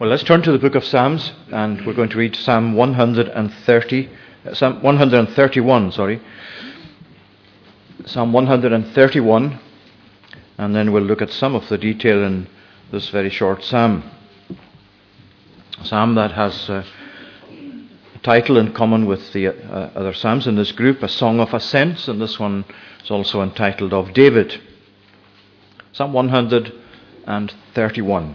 Well, let's turn to the book of Psalms, and we're going to read Psalm 130, uh, Psalm 131, sorry. Psalm 131, and then we'll look at some of the detail in this very short psalm. A psalm that has uh, a title in common with the uh, other psalms in this group, A Song of Ascents, and this one is also entitled Of David. Psalm 131.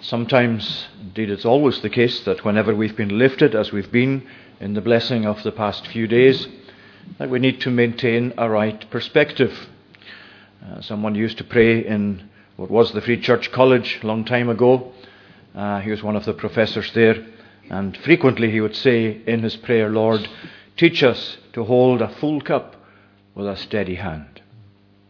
Sometimes, indeed it's always the case, that whenever we've been lifted, as we've been in the blessing of the past few days, that we need to maintain a right perspective. Uh, someone used to pray in what was the Free Church College a long time ago. Uh, he was one of the professors there, and frequently he would say in his prayer, Lord, teach us to hold a full cup with a steady hand.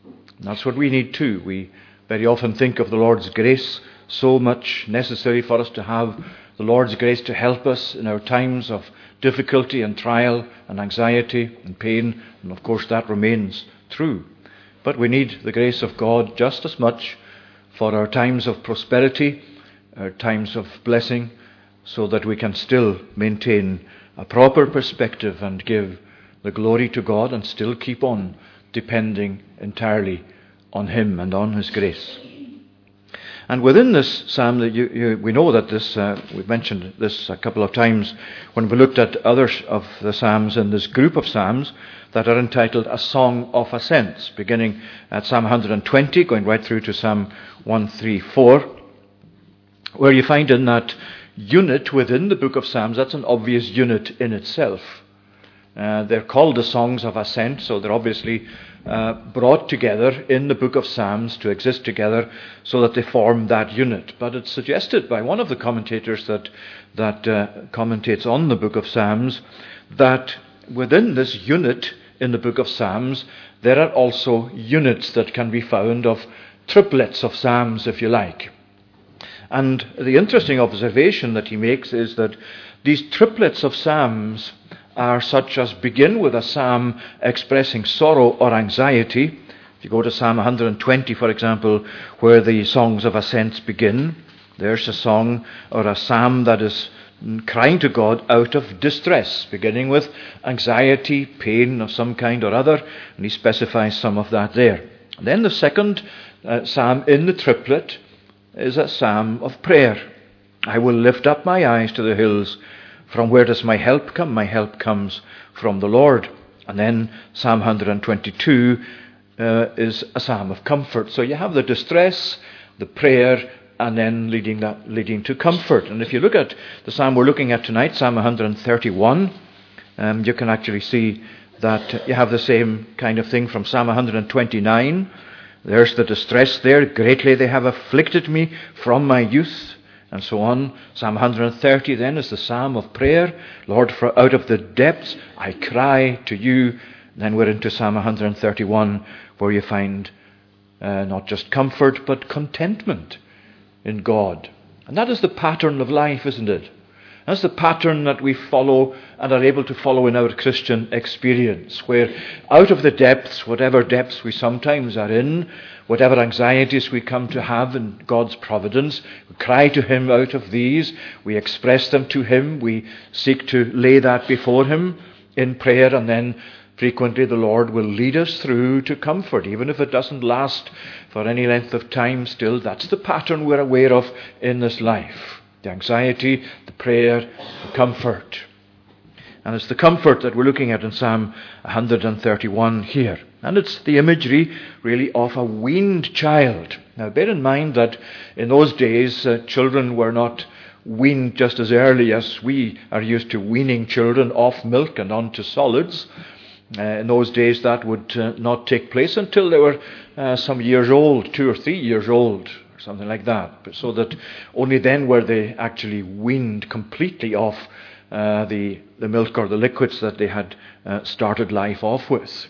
And that's what we need too. We very often think of the Lord's grace so much necessary for us to have the Lord's grace to help us in our times of difficulty and trial and anxiety and pain, and of course that remains true. But we need the grace of God just as much for our times of prosperity, our times of blessing, so that we can still maintain a proper perspective and give the glory to God and still keep on depending entirely on Him and on His grace. And within this psalm, you, you, we know that this, uh, we've mentioned this a couple of times when we looked at others of the psalms in this group of psalms that are entitled A Song of Ascents, beginning at Psalm 120, going right through to Psalm 134, where you find in that unit within the book of Psalms, that's an obvious unit in itself. Uh, they're called the Songs of Ascent, so they're obviously uh, brought together in the book of Psalms to exist together so that they form that unit. But it's suggested by one of the commentators that, that uh, commentates on the book of Psalms that within this unit in the book of Psalms, there are also units that can be found of triplets of Psalms, if you like. And the interesting observation that he makes is that these triplets of Psalms are such as begin with a psalm expressing sorrow or anxiety. If you go to Psalm 120, for example, where the songs of ascents begin, there's a song or a psalm that is crying to God out of distress, beginning with anxiety, pain of some kind or other, and he specifies some of that there. And then the second uh, psalm in the triplet is a psalm of prayer. I will lift up my eyes to the hills from where does my help come? My help comes from the Lord. And then Psalm 122 uh, is a psalm of comfort. So you have the distress, the prayer, and then leading, that, leading to comfort. And if you look at the psalm we're looking at tonight, Psalm 131, um, you can actually see that you have the same kind of thing from Psalm 129. There's the distress there. Greatly they have afflicted me from my youth and so on. Psalm 130 then is the psalm of prayer. Lord, for out of the depths I cry to you. Then we're into Psalm 131 where you find uh, not just comfort but contentment in God. And that is the pattern of life, isn't it? That's the pattern that we follow and are able to follow in our Christian experience, where out of the depths, whatever depths we sometimes are in, whatever anxieties we come to have in God's providence, we cry to Him out of these, we express them to Him, we seek to lay that before Him in prayer, and then frequently the Lord will lead us through to comfort, even if it doesn't last for any length of time still. That's the pattern we're aware of in this life the anxiety, the prayer, the comfort. And it's the comfort that we're looking at in Psalm 131 here. And it's the imagery, really, of a weaned child. Now, bear in mind that in those days, uh, children were not weaned just as early as we are used to weaning children off milk and onto solids. Uh, in those days, that would uh, not take place until they were uh, some years old, two or three years old, something like that. But so that only then were they actually weaned completely off uh, the, the milk or the liquids that they had uh, started life off with.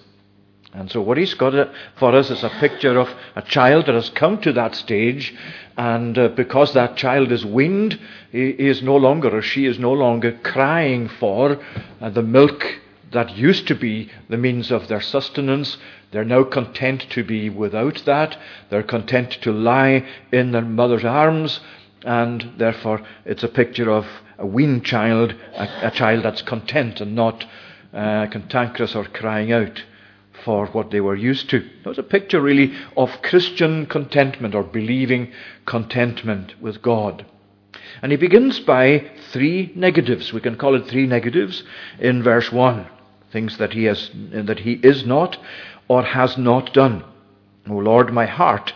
And so, what he's got for us is a picture of a child that has come to that stage, and uh, because that child is weaned, he is no longer, or she is no longer crying for uh, the milk that used to be the means of their sustenance. They're now content to be without that. They're content to lie in their mother's arms, and therefore it's a picture of a weaned child, a, a child that's content and not uh, cantankerous or crying out for what they were used to. It was a picture, really, of Christian contentment or believing contentment with God. And he begins by three negatives. We can call it three negatives in verse 1. Things that he, has, that he is not or has not done. O Lord, my heart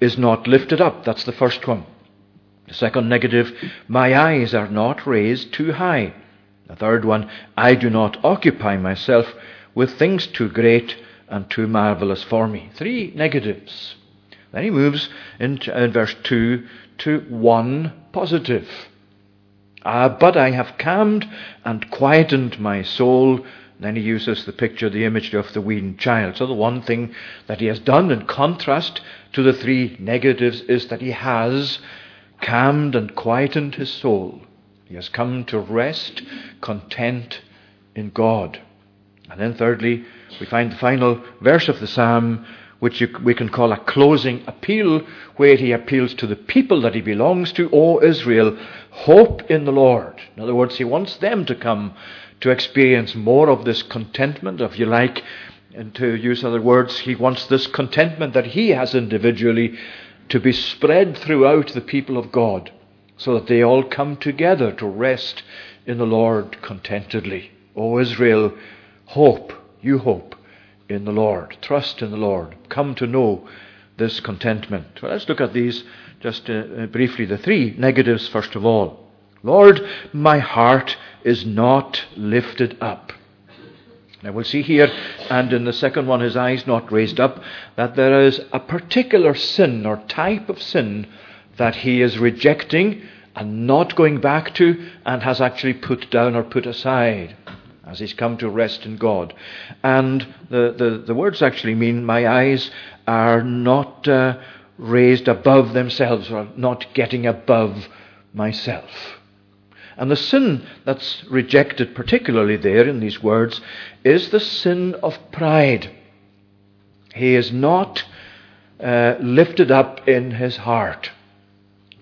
is not lifted up. That's the first one. The second negative, my eyes are not raised too high. The third one, I do not occupy myself with things too great and too marvelous for me. Three negatives. Then he moves in, in verse 2 to one positive. Ah, but I have calmed and quietened my soul. Then he uses the picture, the imagery of the weaned child. So the one thing that he has done in contrast to the three negatives is that he has calmed and quietened his soul. He has come to rest content in God. And then, thirdly, we find the final verse of the psalm, which you, we can call a closing appeal, where he appeals to the people that he belongs to, O Israel, hope in the Lord. In other words, he wants them to come to experience more of this contentment, if you like, and to use other words, he wants this contentment that he has individually to be spread throughout the people of God, so that they all come together to rest in the Lord contentedly. O Israel, Hope, you hope in the Lord. Trust in the Lord. Come to know this contentment. Well, let's look at these just uh, uh, briefly. The three negatives, first of all. Lord, my heart is not lifted up. Now we'll see here, and in the second one, his eyes not raised up, that there is a particular sin or type of sin that he is rejecting and not going back to and has actually put down or put aside as he's come to rest in God. And the, the, the words actually mean, My eyes are not uh, raised above themselves, or not getting above myself. And the sin that's rejected, particularly there in these words, is the sin of pride. He is not uh, lifted up in his heart.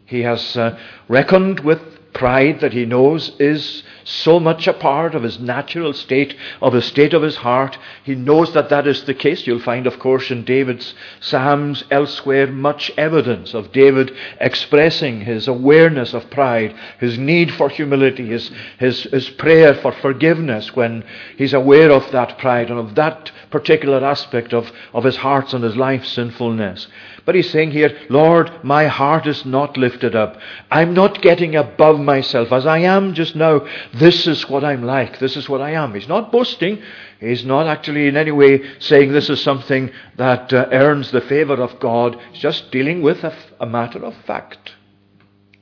He has uh, reckoned with pride that he knows is so much a part of his natural state, of the state of his heart. He knows that that is the case. You'll find, of course, in David's Psalms elsewhere much evidence of David expressing his awareness of pride, his need for humility, his, his, his prayer for forgiveness when he's aware of that pride and of that particular aspect of, of his heart's and his life's sinfulness. But he's saying here, Lord, my heart is not lifted up. I'm not getting above myself as I am just now. This is what I'm like. This is what I am. He's not boasting. He's not actually in any way saying this is something that uh, earns the favor of God. He's just dealing with a, a matter of fact.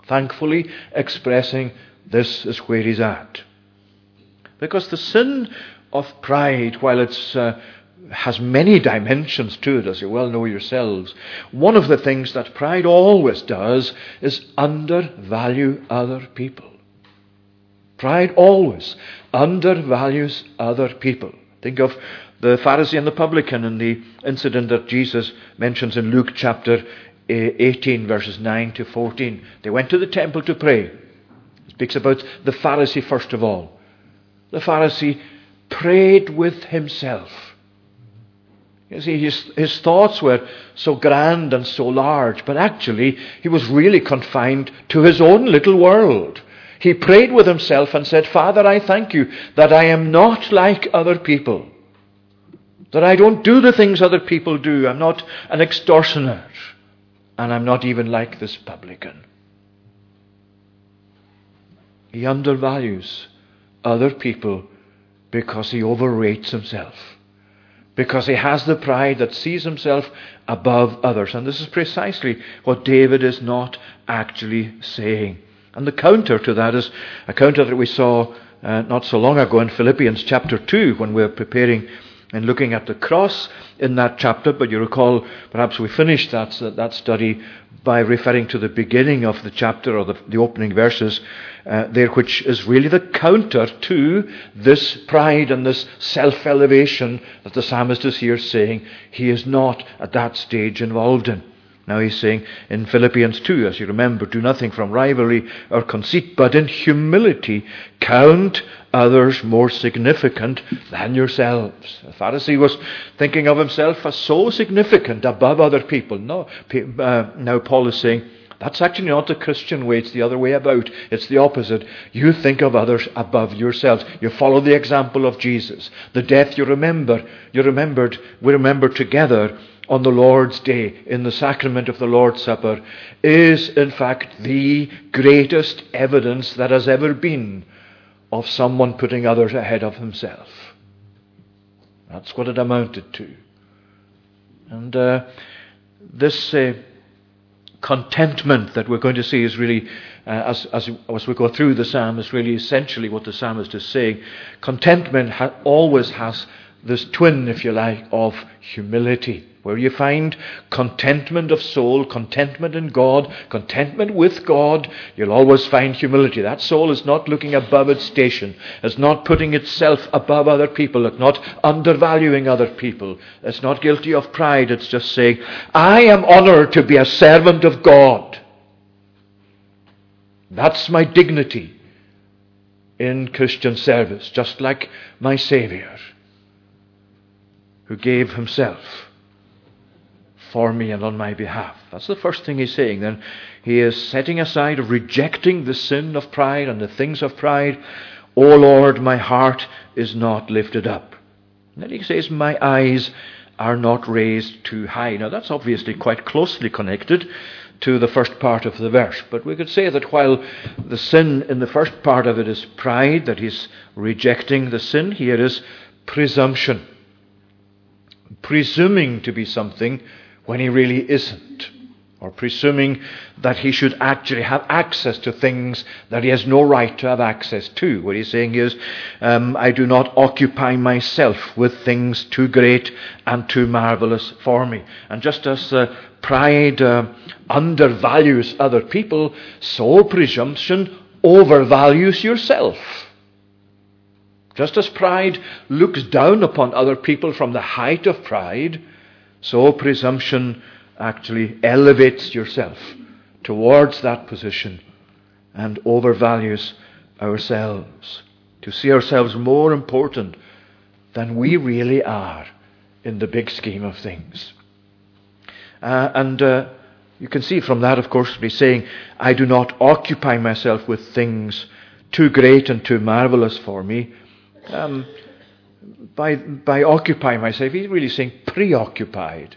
Thankfully expressing this is where he's at. Because the sin of pride, while it's uh, has many dimensions to it, as you well know yourselves. One of the things that pride always does is undervalue other people. Pride always undervalues other people. Think of the Pharisee and the publican in the incident that Jesus mentions in Luke chapter eh, 18, verses 9 to 14. They went to the temple to pray. It speaks about the Pharisee first of all. The Pharisee prayed with himself. You see, his, his thoughts were so grand and so large, but actually he was really confined to his own little world. He prayed with himself and said, Father, I thank you that I am not like other people. That I don't do the things other people do. I'm not an extortioner. And I'm not even like this publican. He undervalues other people because he overrates himself. Because he has the pride that sees himself above others. And this is precisely what David is not actually saying. And the counter to that is a counter that we saw uh, not so long ago in Philippians chapter 2 when we were preparing and looking at the cross in that chapter. But you recall, perhaps we finished that, that study by referring to the beginning of the chapter or the, the opening verses uh, there, which is really the counter to this pride and this self elevation that the psalmist is here saying he is not at that stage involved in. Now he's saying in Philippians 2, as you remember, do nothing from rivalry or conceit, but in humility count others more significant than yourselves. The Pharisee was thinking of himself as so significant above other people. No, uh, now Paul is saying, that's actually not the Christian way. It's the other way about. It's the opposite. You think of others above yourselves. You follow the example of Jesus. The death you remember, you remembered, we remember together on the Lord's Day in the sacrament of the Lord's Supper is in fact the greatest evidence that has ever been of someone putting others ahead of himself. That's what it amounted to. And uh, this uh, contentment that we're going to see is really, uh, as, as, as we go through the psalm, is really essentially what the psalmist is saying. Contentment ha- always has this twin, if you like, of humility. Where you find contentment of soul, contentment in God, contentment with God, you'll always find humility. That soul is not looking above its station, it's not putting itself above other people, it's not undervaluing other people, it's not guilty of pride, it's just saying, I am honored to be a servant of God. That's my dignity in Christian service, just like my Saviour, who gave himself for me and on my behalf. That's the first thing he's saying. Then he is setting aside, rejecting the sin of pride and the things of pride. O Lord, my heart is not lifted up. And then he says, My eyes are not raised too high. Now that's obviously quite closely connected to the first part of the verse. But we could say that while the sin in the first part of it is pride, that he's rejecting the sin, here is presumption. Presuming to be something when he really isn't, or presuming that he should actually have access to things that he has no right to have access to. What he's saying is, um, I do not occupy myself with things too great and too marvelous for me. And just as uh, pride uh, undervalues other people, so presumption overvalues yourself. Just as pride looks down upon other people from the height of pride, so presumption actually elevates yourself towards that position and overvalues ourselves. To see ourselves more important than we really are in the big scheme of things. Uh, and uh, you can see from that, of course, be saying, I do not occupy myself with things too great and too marvelous for me. Um, by, by occupying myself, he's really saying preoccupied.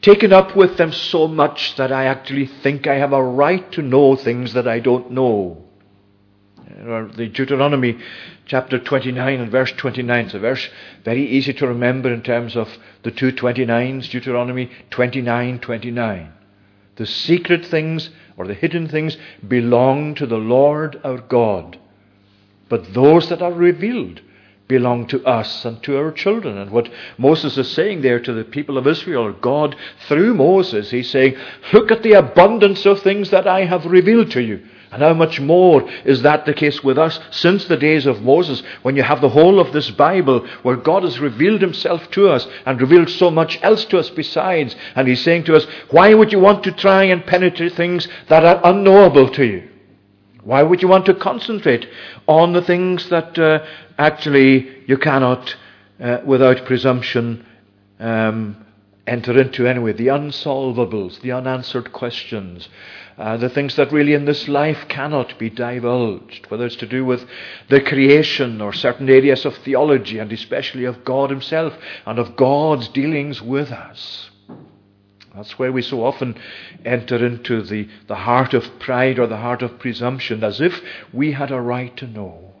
Taken up with them so much that I actually think I have a right to know things that I don't know. Or the Deuteronomy chapter 29 and verse 29. It's a verse very easy to remember in terms of the two 29s, Deuteronomy 29, 29. The secret things or the hidden things belong to the Lord our God. But those that are revealed belong to us and to our children. And what Moses is saying there to the people of Israel, God through Moses, he's saying, Look at the abundance of things that I have revealed to you. And how much more is that the case with us since the days of Moses, when you have the whole of this Bible where God has revealed himself to us and revealed so much else to us besides. And he's saying to us, Why would you want to try and penetrate things that are unknowable to you? Why would you want to concentrate on the things that uh, actually you cannot, uh, without presumption, um, enter into anyway? The unsolvables, the unanswered questions, uh, the things that really in this life cannot be divulged, whether it's to do with the creation or certain areas of theology, and especially of God Himself and of God's dealings with us. That's where we so often enter into the, the heart of pride or the heart of presumption, as if we had a right to know.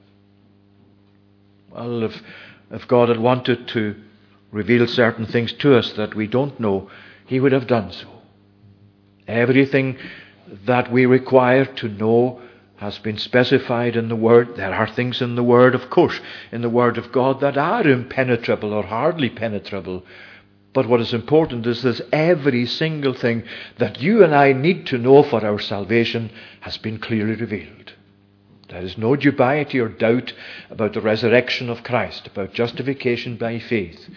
Well, if, if God had wanted to reveal certain things to us that we don't know, He would have done so. Everything that we require to know has been specified in the Word. There are things in the Word, of course, in the Word of God that are impenetrable or hardly penetrable. But what is important is this every single thing that you and I need to know for our salvation has been clearly revealed. There is no dubiety or doubt about the resurrection of Christ, about justification by faith,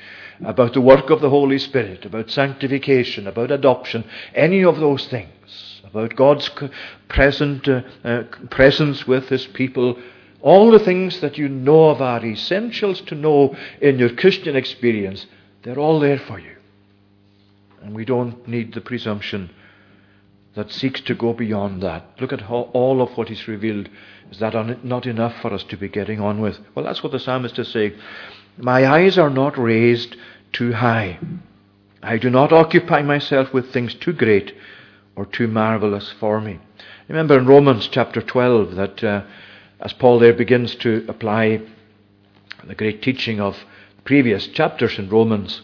about the work of the Holy Spirit, about sanctification, about adoption, any of those things, about God's present uh, uh, presence with His people. All the things that you know of are essentials to know in your Christian experience. They're all there for you. And we don't need the presumption that seeks to go beyond that. Look at how all of what is revealed. Is that not enough for us to be getting on with? Well, that's what the psalmist is saying. My eyes are not raised too high. I do not occupy myself with things too great or too marvelous for me. Remember in Romans chapter 12 that uh, as Paul there begins to apply the great teaching of previous chapters in Romans,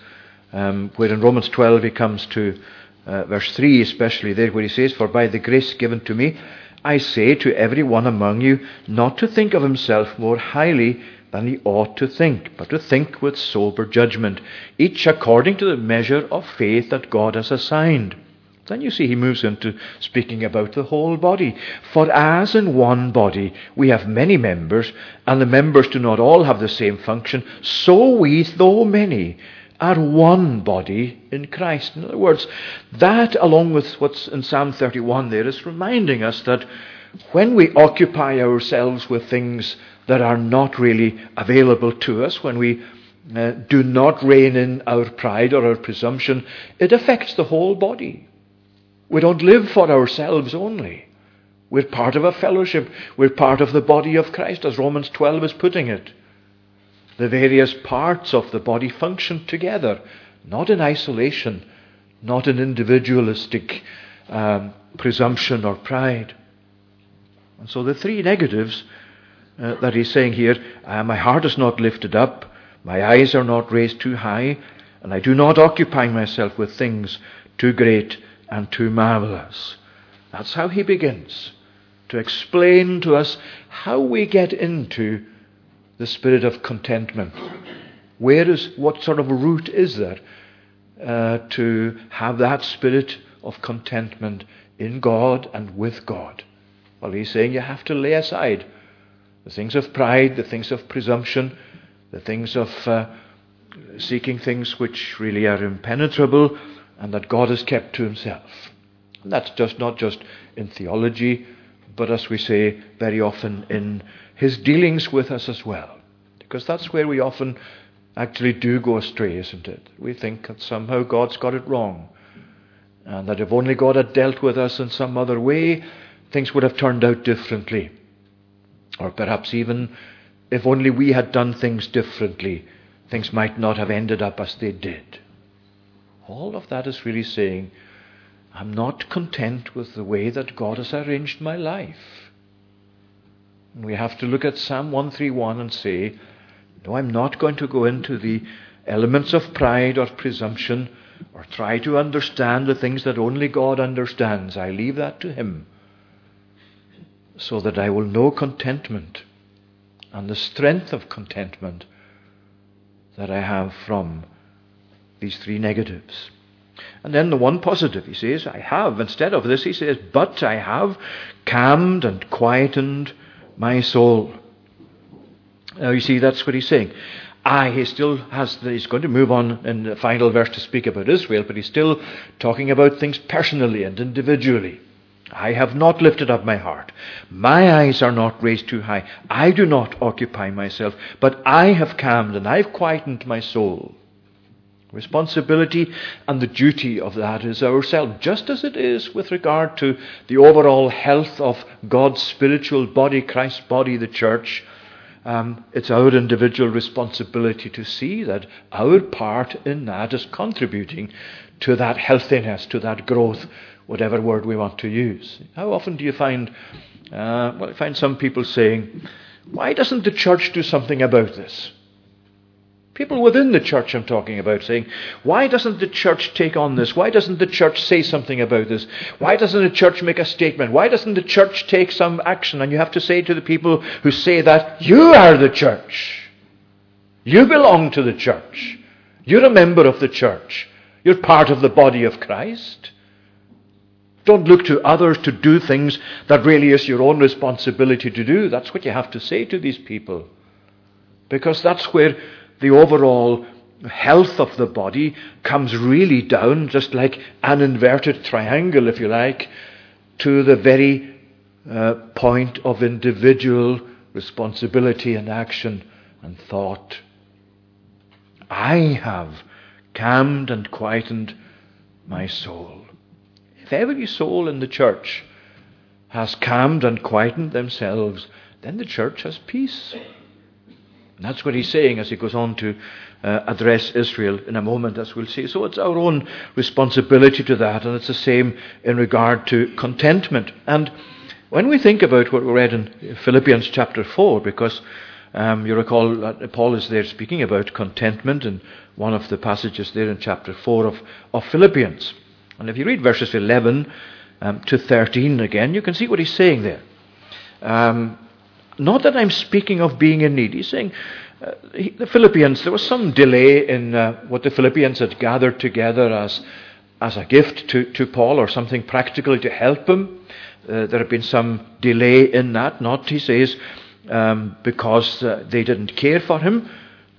um, where in Romans 12 he comes to uh, verse 3 especially there where he says, For by the grace given to me, I say to every one among you not to think of himself more highly than he ought to think, but to think with sober judgment, each according to the measure of faith that God has assigned. Then you see he moves into speaking about the whole body. For as in one body we have many members, and the members do not all have the same function, so we, though many, are one body in Christ. In other words, that, along with what's in Psalm 31 there, is reminding us that when we occupy ourselves with things that are not really available to us, when we uh, do not rein in our pride or our presumption, it affects the whole body. We don't live for ourselves only. We're part of a fellowship. We're part of the body of Christ, as Romans 12 is putting it the various parts of the body function together, not in isolation, not in individualistic um, presumption or pride. And so the three negatives uh, that he's saying here uh, my heart is not lifted up, my eyes are not raised too high, and I do not occupy myself with things too great and too marvelous. That's how he begins to explain to us how we get into the spirit of contentment. Where is, what sort of a route is there uh, to have that spirit of contentment in God and with God? Well, he's saying you have to lay aside the things of pride, the things of presumption, the things of uh, seeking things which really are impenetrable and that God has kept to himself. And that's just not just in theology, but as we say very often in his dealings with us as well. Because that's where we often actually do go astray, isn't it? We think that somehow God's got it wrong. And that if only God had dealt with us in some other way, things would have turned out differently. Or perhaps even if only we had done things differently, things might not have ended up as they did. All of that is really saying, I'm not content with the way that God has arranged my life. We have to look at Psalm 131 and say, No, I'm not going to go into the elements of pride or presumption or try to understand the things that only God understands. I leave that to Him so that I will know contentment and the strength of contentment that I have from these three negatives. And then the one positive, he says, I have. Instead of this, he says, but I have calmed and quietened my soul. Now you see, that's what he's saying. Ah, he still has, he's going to move on in the final verse to speak about Israel, but he's still talking about things personally and individually. I have not lifted up my heart. My eyes are not raised too high. I do not occupy myself, but I have calmed and I've quietened my soul. Responsibility and the duty of that is ourselves, just as it is with regard to the overall health of God's spiritual body, Christ's body, the church. Um, it's our individual responsibility to see that our part in that is contributing to that healthiness, to that growth, whatever word we want to use. How often do you find, uh, well, I find some people saying, why doesn't the church do something about this? People within the church, I'm talking about, saying, why doesn't the church take on this? Why doesn't the church say something about this? Why doesn't the church make a statement? Why doesn't the church take some action? And you have to say to the people who say that, you are the church. You belong to the church. You're a member of the church. You're part of the body of Christ. Don't look to others to do things that really is your own responsibility to do. That's what you have to say to these people. Because that's where the overall health of the body comes really down, just like an inverted triangle, if you like, to the very uh, point of individual responsibility and action and thought. I have calmed and quietened my soul. If every soul in the church has calmed and quietened themselves, then the church has peace. And that's what he's saying as he goes on to uh, address Israel in a moment, as we'll see. So it's our own responsibility to that, and it's the same in regard to contentment. And when we think about what we read in Philippians chapter 4, because um, you recall that Paul is there speaking about contentment in one of the passages there in chapter 4 of, of Philippians. And if you read verses 11 um, to 13 again, you can see what he's saying there. Um, not that I'm speaking of being in need. He's saying uh, he, the Philippians, there was some delay in uh, what the Philippians had gathered together as, as a gift to, to Paul or something practically to help him. Uh, there had been some delay in that, not, he says, um, because uh, they didn't care for him,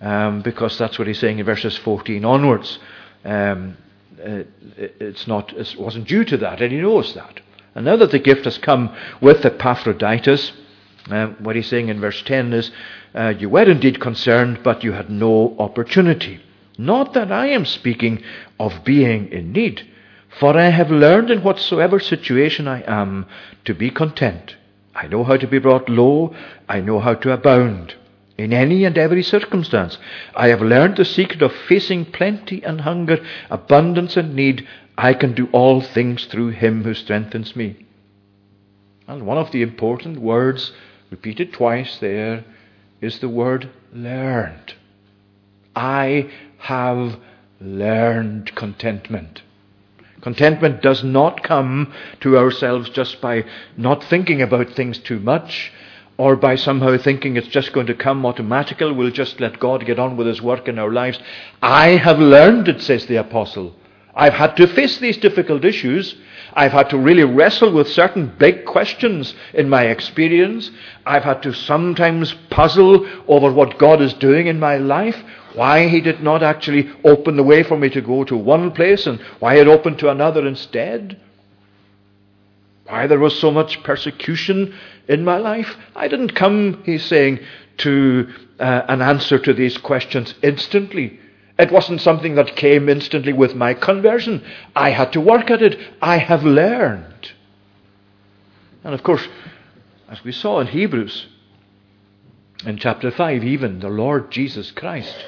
um, because that's what he's saying in verses 14 onwards. Um, uh, it's not, it wasn't due to that, and he knows that. And now that the gift has come with Epaphroditus, uh, what he's saying in verse 10 is, uh, You were indeed concerned, but you had no opportunity. Not that I am speaking of being in need, for I have learned in whatsoever situation I am to be content. I know how to be brought low, I know how to abound. In any and every circumstance, I have learned the secret of facing plenty and hunger, abundance and need. I can do all things through him who strengthens me. And one of the important words repeated twice there, is the word learned. I have learned contentment. Contentment does not come to ourselves just by not thinking about things too much or by somehow thinking it's just going to come automatically. We'll just let God get on with His work in our lives. I have learned it, says the Apostle. I've had to face these difficult issues. I've had to really wrestle with certain big questions in my experience. I've had to sometimes puzzle over what God is doing in my life, why He did not actually open the way for me to go to one place and why it opened to another instead. Why there was so much persecution in my life. I didn't come, he's saying, to uh, an answer to these questions instantly. It wasn't something that came instantly with my conversion. I had to work at it. I have learned. And of course, as we saw in Hebrews, in chapter 5, even the Lord Jesus Christ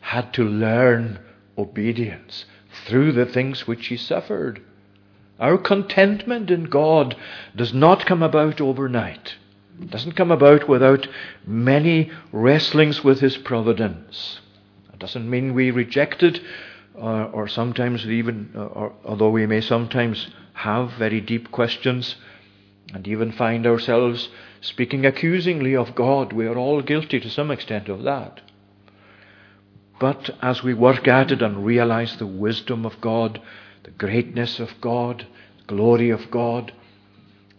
had to learn obedience through the things which he suffered. Our contentment in God does not come about overnight. It doesn't come about without many wrestlings with his providence. It doesn't mean we reject it, or, or sometimes even, uh, or, although we may sometimes have very deep questions and even find ourselves speaking accusingly of God. We are all guilty to some extent of that. But as we work at it and realize the wisdom of God, the greatness of God, the glory of God,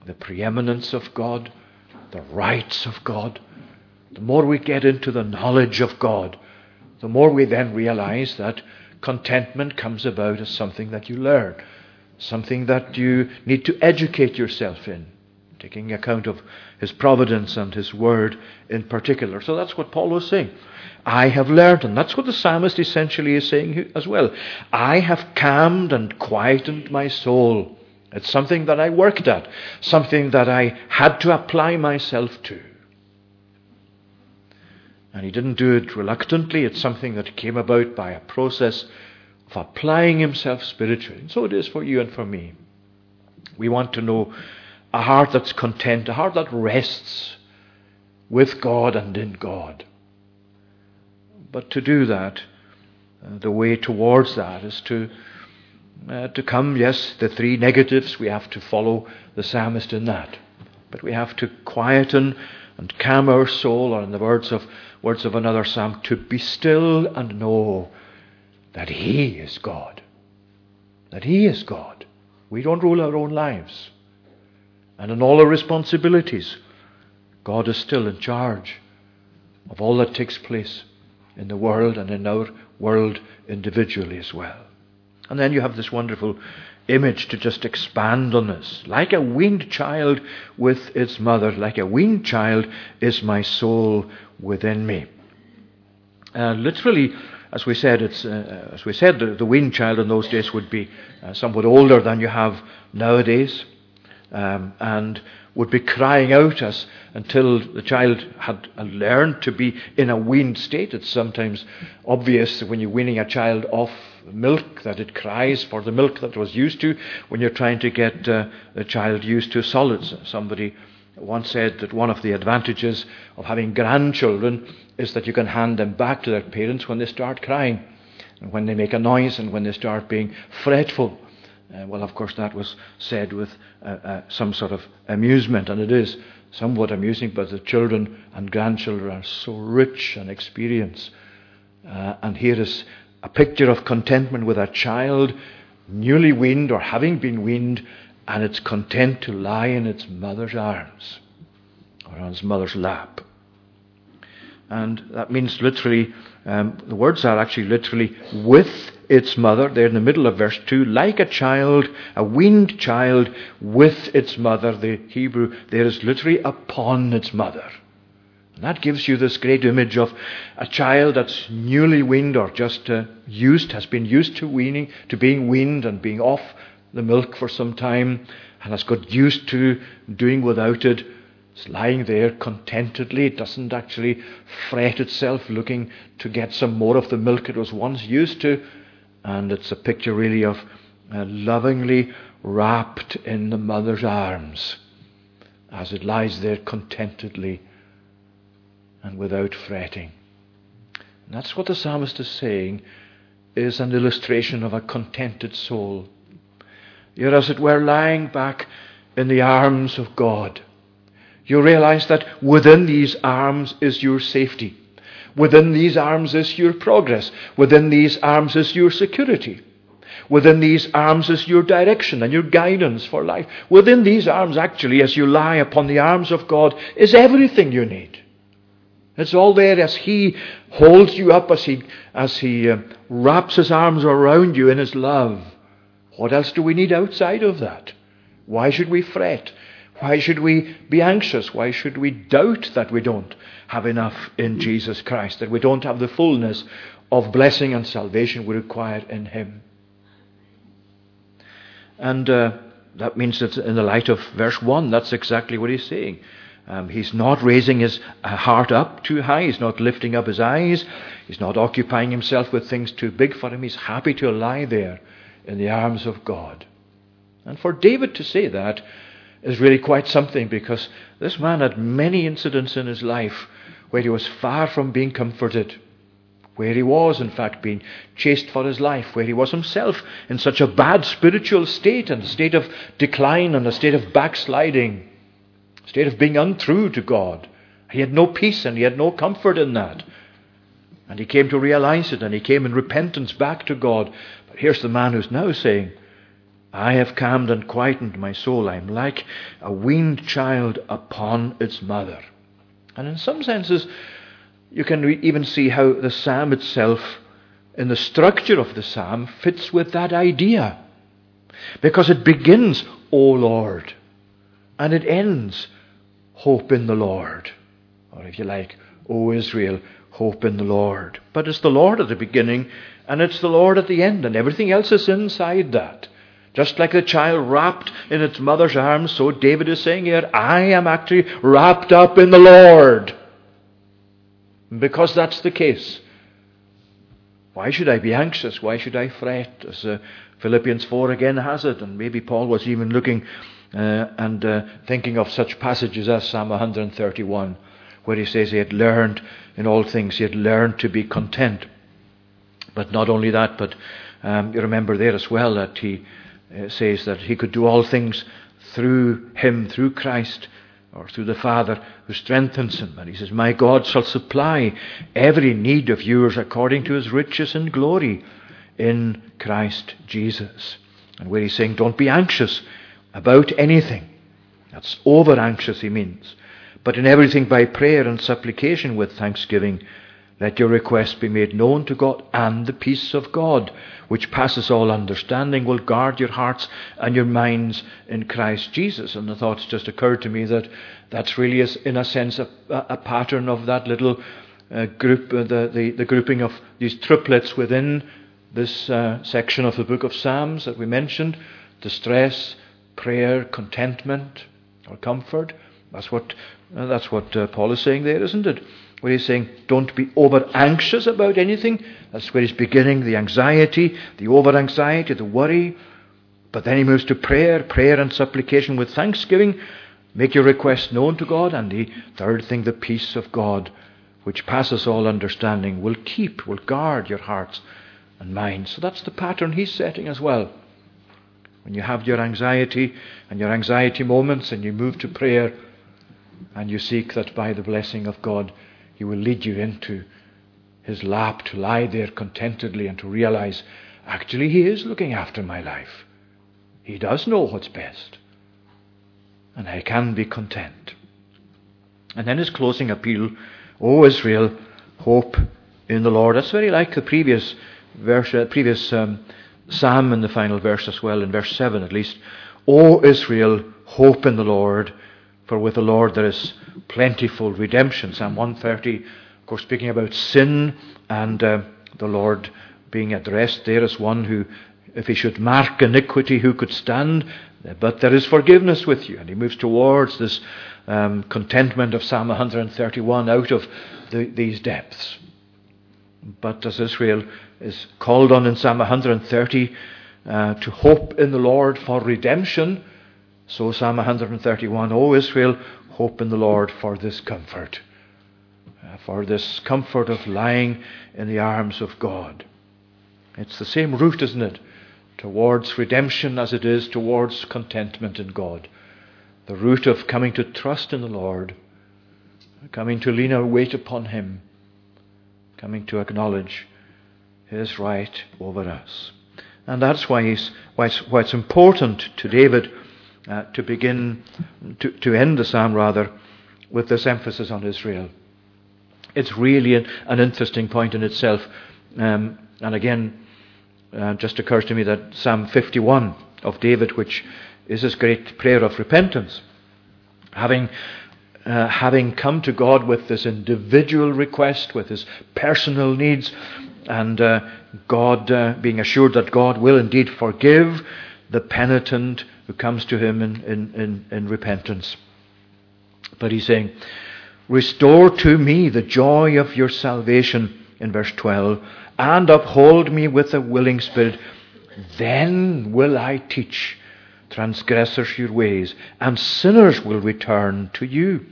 the preeminence of God, the rights of God, the more we get into the knowledge of God, the more we then realize that contentment comes about as something that you learn, something that you need to educate yourself in, taking account of His providence and His Word in particular. So that's what Paul was saying. I have learned, and that's what the psalmist essentially is saying as well. I have calmed and quietened my soul. It's something that I worked at, something that I had to apply myself to. And he didn't do it reluctantly. It's something that came about by a process of applying himself spiritually. And so it is for you and for me. We want to know a heart that's content, a heart that rests with God and in God. but to do that, uh, the way towards that is to uh, to come, yes, the three negatives, we have to follow the psalmist in that. But we have to quieten and calm our soul, or in the words of, words of another psalm, to be still and know that He is God. That He is God. We don't rule our own lives. And in all our responsibilities, God is still in charge of all that takes place in the world and in our world individually as well. And then you have this wonderful image to just expand on this. Like a weaned child with its mother, like a weaned child is my soul within me. Uh, literally, as we said, it's, uh, as we said, the, the weaned child in those days would be uh, somewhat older than you have nowadays, um, and would be crying out as until the child had learned to be in a weaned state. It's sometimes obvious when you're weaning a child off milk that it cries for the milk that it was used to when you're trying to get uh, the child used to solids. Somebody once said that one of the advantages of having grandchildren is that you can hand them back to their parents when they start crying and when they make a noise and when they start being fretful. Uh, well, of course, that was said with uh, uh, some sort of amusement, and it is somewhat amusing, but the children and grandchildren are so rich in experience. Uh, and here is a picture of contentment with a child newly weaned or having been weaned, and it's content to lie in its mother's arms or on its mother's lap. And that means literally, um, the words are actually literally with its mother, there in the middle of verse 2, like a child, a weaned child with its mother. The Hebrew there is literally upon its mother. And that gives you this great image of a child that's newly weaned or just uh, used, has been used to weaning, to being weaned and being off the milk for some time, and has got used to doing without it. It's lying there contentedly. It doesn't actually fret itself looking to get some more of the milk it was once used to. And it's a picture really of uh, lovingly wrapped in the mother's arms as it lies there contentedly and without fretting. And that's what the psalmist is saying is an illustration of a contented soul. You're, as it were, lying back in the arms of God. You realize that within these arms is your safety. Within these arms is your progress. Within these arms is your security. Within these arms is your direction and your guidance for life. Within these arms, actually, as you lie upon the arms of God, is everything you need. It's all there as He holds you up, as He, as he uh, wraps His arms around you in His love. What else do we need outside of that? Why should we fret? Why should we be anxious? Why should we doubt that we don't have enough in Jesus Christ, that we don't have the fullness of blessing and salvation we require in Him? And uh, that means that in the light of verse 1, that's exactly what he's saying. Um, he's not raising his uh, heart up too high. He's not lifting up his eyes. He's not occupying himself with things too big for him. He's happy to lie there in the arms of God. And for David to say that is really quite something because this man had many incidents in his life where he was far from being comforted, where he was, in fact, being chased for his life, where he was himself in such a bad spiritual state and a state of decline and a state of backsliding state of being untrue to God. He had no peace and he had no comfort in that. And he came to realize it and he came in repentance back to God. But here's the man who's now saying, I have calmed and quietened my soul. I'm like a weaned child upon its mother. And in some senses, you can re- even see how the psalm itself, in the structure of the psalm, fits with that idea. Because it begins, O Lord, and it ends, hope in the Lord. Or if you like, O Israel, hope in the Lord. But it's the Lord at the beginning and it's the Lord at the end, and everything else is inside that. Just like the child wrapped in its mother's arms, so David is saying here, I am actually wrapped up in the Lord. Because that's the case. Why should I be anxious? Why should I fret? As uh, Philippians 4 again has it, and maybe Paul was even looking uh, and uh, thinking of such passages as Psalm 131, where he says he had learned in all things, he had learned to be content. But not only that, but um, you remember there as well that he uh, says that he could do all things through him, through Christ, or through the Father who strengthens him. And he says, My God shall supply every need of yours according to his riches and glory in Christ Jesus. And where he's saying, Don't be anxious about anything. That's over anxious, he means. But in everything by prayer and supplication with thanksgiving, let your request be made known to God, and the peace of God, which passes all understanding, will guard your hearts and your minds in Christ Jesus. And the thoughts just occurred to me that that's really, in a sense, a, a pattern of that little uh, group, uh, the, the, the, grouping of these triplets within this uh, section of the book of Psalms that we mentioned distress, prayer, contentment, or comfort. That's what, uh, that's what uh, Paul is saying there, isn't it? Where he's saying, don't be over anxious about anything. That's where he's beginning the anxiety, the over anxiety, the worry. But then he moves to prayer, prayer and supplication with thanksgiving. Make your request known to God. And the third thing, the peace of God, which passes all understanding, will keep, will guard your hearts and minds. So that's the pattern he's setting as well. When you have your anxiety and your anxiety moments and you move to prayer and you seek that by the blessing of God, he will lead you into His lap to lie there contentedly and to realize, actually, He is looking after my life. He does know what's best. And I can be content. And then his closing appeal, O Israel, hope in the Lord. That's very like the previous verse, uh, previous um, psalm in the final verse as well, in verse 7 at least. O Israel, hope in the Lord. For with the Lord there is plentiful redemption. Psalm 130, of course, speaking about sin and uh, the Lord being addressed there as one who, if he should mark iniquity, who could stand? But there is forgiveness with you. And he moves towards this um, contentment of Psalm 131 out of the, these depths. But as Israel is called on in Psalm 130 uh, to hope in the Lord for redemption, so, Psalm 131 O Israel, hope in the Lord for this comfort, uh, for this comfort of lying in the arms of God. It's the same route, isn't it, towards redemption as it is towards contentment in God. The route of coming to trust in the Lord, coming to lean our weight upon Him, coming to acknowledge His right over us. And that's why, why, it's, why it's important to David uh, to begin, to, to end the psalm rather, with this emphasis on Israel. It's really an, an interesting point in itself. Um, and again, uh, just occurs to me that Psalm 51 of David, which is this great prayer of repentance, having uh, having come to God with this individual request, with his personal needs, and uh, God uh, being assured that God will indeed forgive the penitent who comes to him in, in, in, in repentance. But he's saying, Restore to me the joy of your salvation, in verse 12, and uphold me with a willing spirit. Then will I teach transgressors your ways, and sinners will return to you.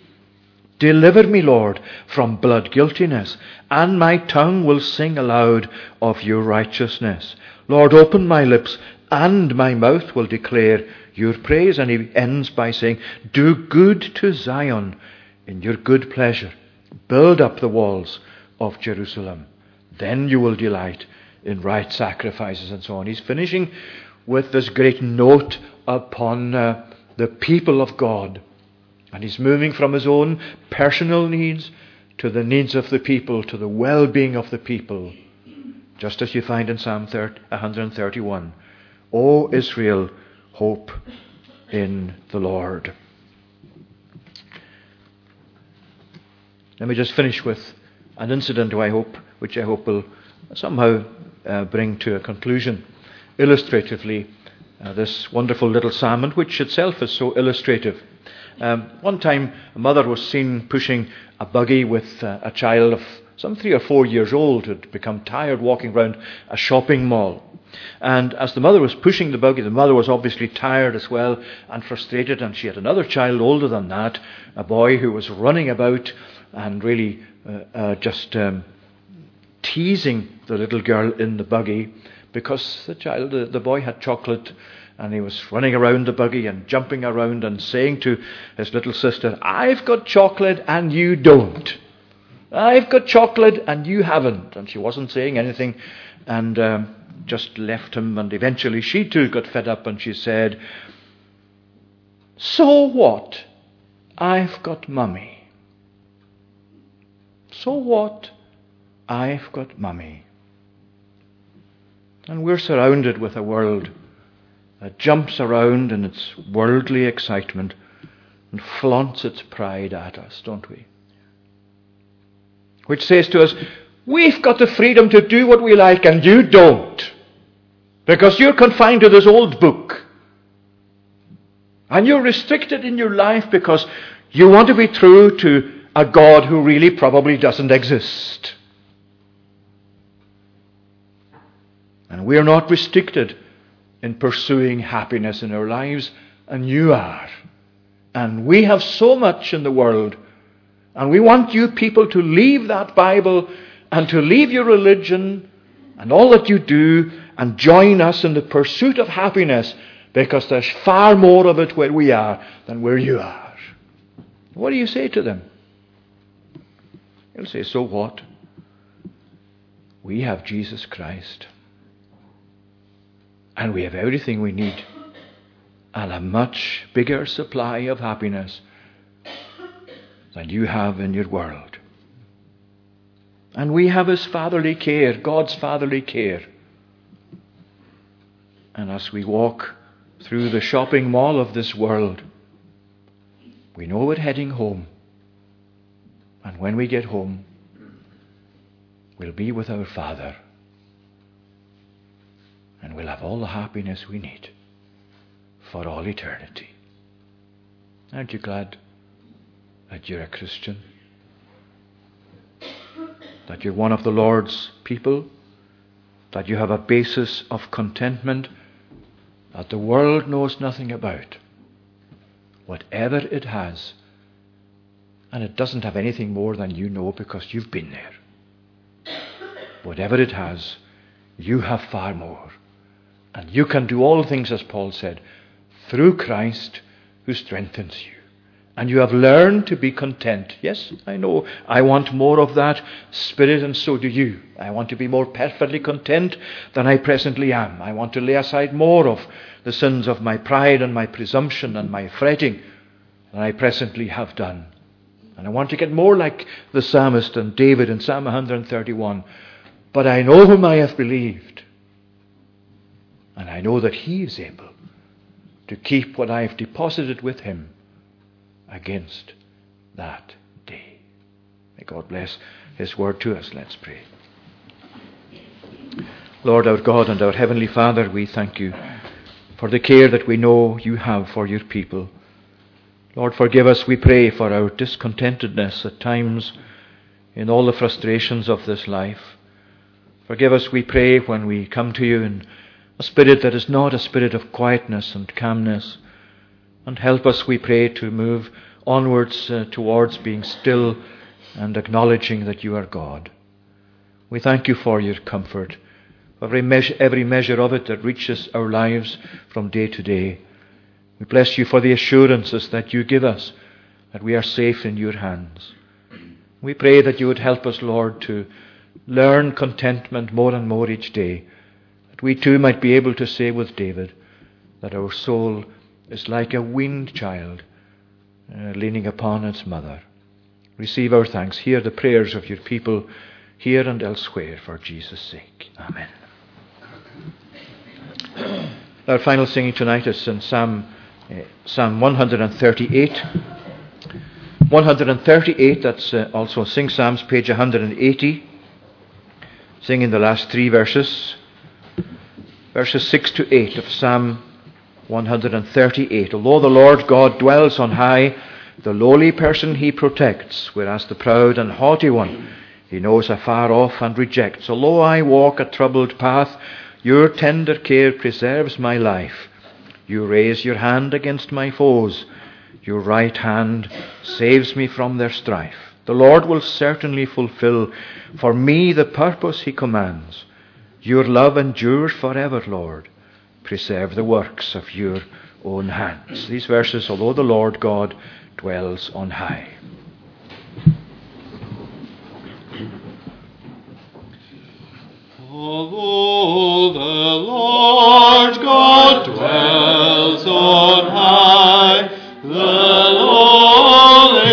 Deliver me, Lord, from blood guiltiness, and my tongue will sing aloud of your righteousness. Lord, open my lips, and my mouth will declare your praise. And he ends by saying, Do good to Zion in your good pleasure. Build up the walls of Jerusalem. Then you will delight in right sacrifices and so on. He's finishing with this great note upon uh, the people of God. And he's moving from his own personal needs to the needs of the people, to the well being of the people. Just as you find in Psalm 131. O Israel, hope in the Lord. Let me just finish with an incident, I hope, which I hope will somehow uh, bring to a conclusion, illustratively, uh, this wonderful little psalm, which itself is so illustrative. Um, one time, a mother was seen pushing a buggy with uh, a child of some three or four years old who had become tired walking around a shopping mall. And as the mother was pushing the buggy, the mother was obviously tired as well and frustrated, and she had another child older than that, a boy who was running about and really uh, uh, just um, teasing the little girl in the buggy because the child, the, the boy had chocolate and he was running around the buggy and jumping around and saying to his little sister, I've got chocolate and you don't. I've got chocolate and you haven't. And she wasn't saying anything and um, just left him. And eventually she too got fed up and she said, So what? I've got mummy. So what? I've got mummy. And we're surrounded with a world that jumps around in its worldly excitement and flaunts its pride at us, don't we? Which says to us, We've got the freedom to do what we like, and you don't. Because you're confined to this old book. And you're restricted in your life because you want to be true to a God who really probably doesn't exist. And we're not restricted in pursuing happiness in our lives, and you are. And we have so much in the world, and we want you people to leave that Bible and to leave your religion and all that you do and join us in the pursuit of happiness because there's far more of it where we are than where you are. What do you say to them? You'll say, So what? We have Jesus Christ. And we have everything we need and a much bigger supply of happiness than you have in your world. And we have His fatherly care, God's fatherly care. And as we walk through the shopping mall of this world, we know we're heading home. And when we get home, we'll be with our Father and we'll have all the happiness we need for all eternity. Aren't you glad that you're a Christian? That you're one of the Lord's people? That you have a basis of contentment that the world knows nothing about? Whatever it has, and it doesn't have anything more than you know because you've been there. Whatever it has, you have far more. And you can do all things, as Paul said, through Christ who strengthens you. And you have learned to be content. Yes, I know. I want more of that spirit, and so do you. I want to be more perfectly content than I presently am. I want to lay aside more of the sins of my pride and my presumption and my fretting than I presently have done. And I want to get more like the psalmist and David in Psalm 131. But I know whom I have believed and I know that He is able to keep what I have deposited with Him against that day. May God bless His word to us. Let's pray. Lord, our God and our Heavenly Father, we thank you for the care that we know you have for your people. Lord, forgive us, we pray, for our discontentedness at times in all the frustrations of this life. Forgive us, we pray, when we come to you in a spirit that is not a spirit of quietness and calmness. And help us, we pray, to move onwards uh, towards being still and acknowledging that you are God. We thank you for your comfort, every measure, every measure of it that reaches our lives from day to day. We bless you for the assurances that you give us that we are safe in your hands. We pray that you would help us, Lord, to learn contentment more and more each day that we too might be able to say with David that our soul is like a weaned child uh, leaning upon its mother. Receive our thanks. Hear the prayers of your people here and elsewhere for Jesus' sake. Amen. Our final singing tonight is in Psalm, uh, Psalm 138. 138, that's uh, also Sing Psalms, page 180. Singing the last three verses verses 6 to 8 of Psalm 138. Although the Lord God dwells on high, the lowly person he protects, whereas the proud and haughty one he knows afar off and rejects. Although I walk a troubled path, your tender care preserves my life. You raise your hand against my foes. Your right hand saves me from their strife. The Lord will certainly fulfill for me the purpose he commands. Your love endures forever, Lord. Preserve the works of your own hands. These verses, although the Lord God dwells on high. Although the Lord God dwells on high, the lowly